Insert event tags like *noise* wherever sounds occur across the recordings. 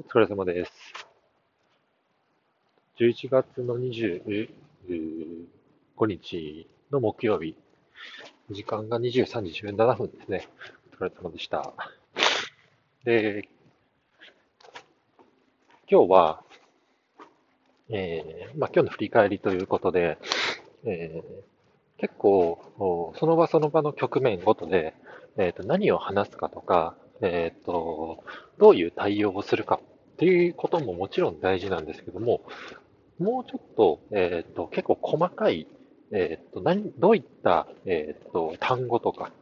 お疲れ様です。11月の25日の木曜日、時間が23時17分ですね。お疲れ様でした。で、今日は、えー、まあ、今日の振り返りということで、えー、結構、その場その場の局面ごとで、えっ、ー、と、何を話すかとか、えっ、と、どういう対応をするかっていうことももちろん大事なんですけども、もうちょっと、えっ、と、結構細かい、えっ、と、何、どういった、えっ、と、単語とか、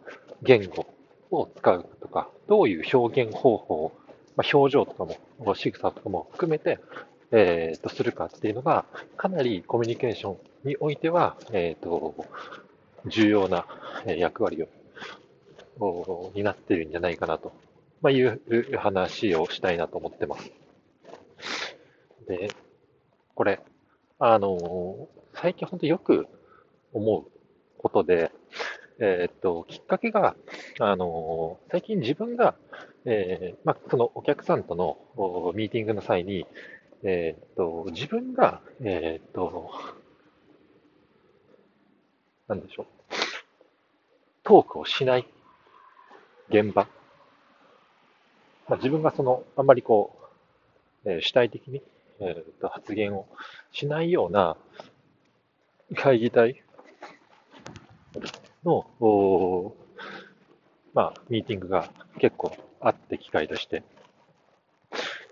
言語を使うとか、どういう表現方法、まあ、表情とかも、仕草とかも含めて、えっ、と、するかっていうのが、かなりコミュニケーションにおいては、えっ、と、重要な役割を、になっているんじゃないかなと、まあ、いう話をしたいなと思ってます。で、これ、あの、最近本当よく思うことで、えー、っと、きっかけが、あの、最近自分が、えー、まあ、そのお客さんとのミーティングの際に、えー、っと、自分が、えっと、なんでしょう、トークをしない現場、まあ、自分がその、あんまりこう、えー、主体的にえー、と発言をしないような会議体の、おまあ、ミーティングが結構あって機会として。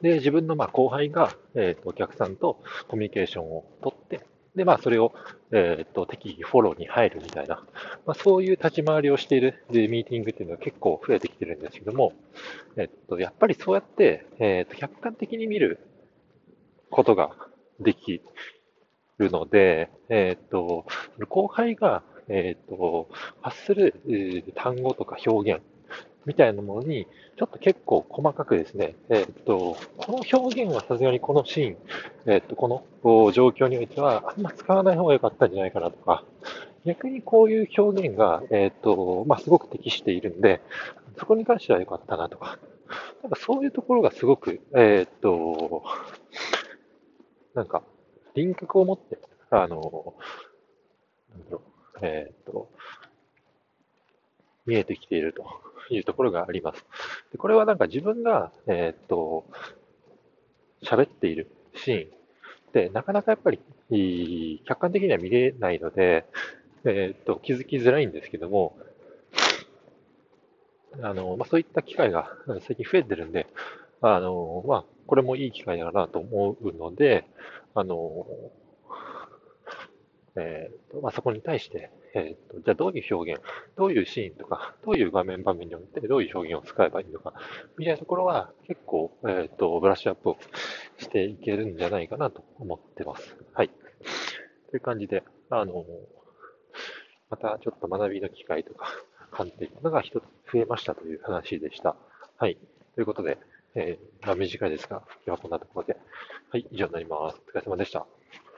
で、自分のまあ後輩が、えー、とお客さんとコミュニケーションをとって、で、まあ、それを、えっ、と、適宜フォローに入るみたいな、まあ、そういう立ち回りをしているでミーティングっていうのは結構増えてきてるんですけども、えっ、と、やっぱりそうやって、えっ、と、客観的に見ることができるので、えっ、ー、と、後輩が、えっ、ー、と、発する、えー、単語とか表現みたいなものに、ちょっと結構細かくですね、えっ、と、この表現はさすがにこのシーン、えっ、と、この状況においては、あんま使わない方が良かったんじゃないかなとか、逆にこういう表現が、えっ、と、まあ、すごく適しているんで、そこに関しては良かったなとか、なんかそういうところがすごく、えっ、と、なんか、輪郭を持って、あの、なんだろう、えっ、と、見えてきていると *laughs* いうところがあります。でこれはなんか自分が、えっ、と、喋っているシーンで、なかなかやっぱり、客観的には見れないので、えっ、と、気づきづらいんですけども、あの、まあ、そういった機会が最近増えてるんで、あの、まあ、これもいい機会だなと思うので、あの、えーとまあ、そこに対して、えーと、じゃあどういう表現、どういうシーンとか、どういう場面場面においてどういう表現を使えばいいのか、みたいなところは結構、えーと、ブラッシュアップをしていけるんじゃないかなと思ってます。はい。という感じで、あの、またちょっと学びの機会とか、観点が一つ増えましたという話でした。はい。ということで、えー、まあ、短いですが、今日はこんなところで、はい、以上になります。お疲れ様でした。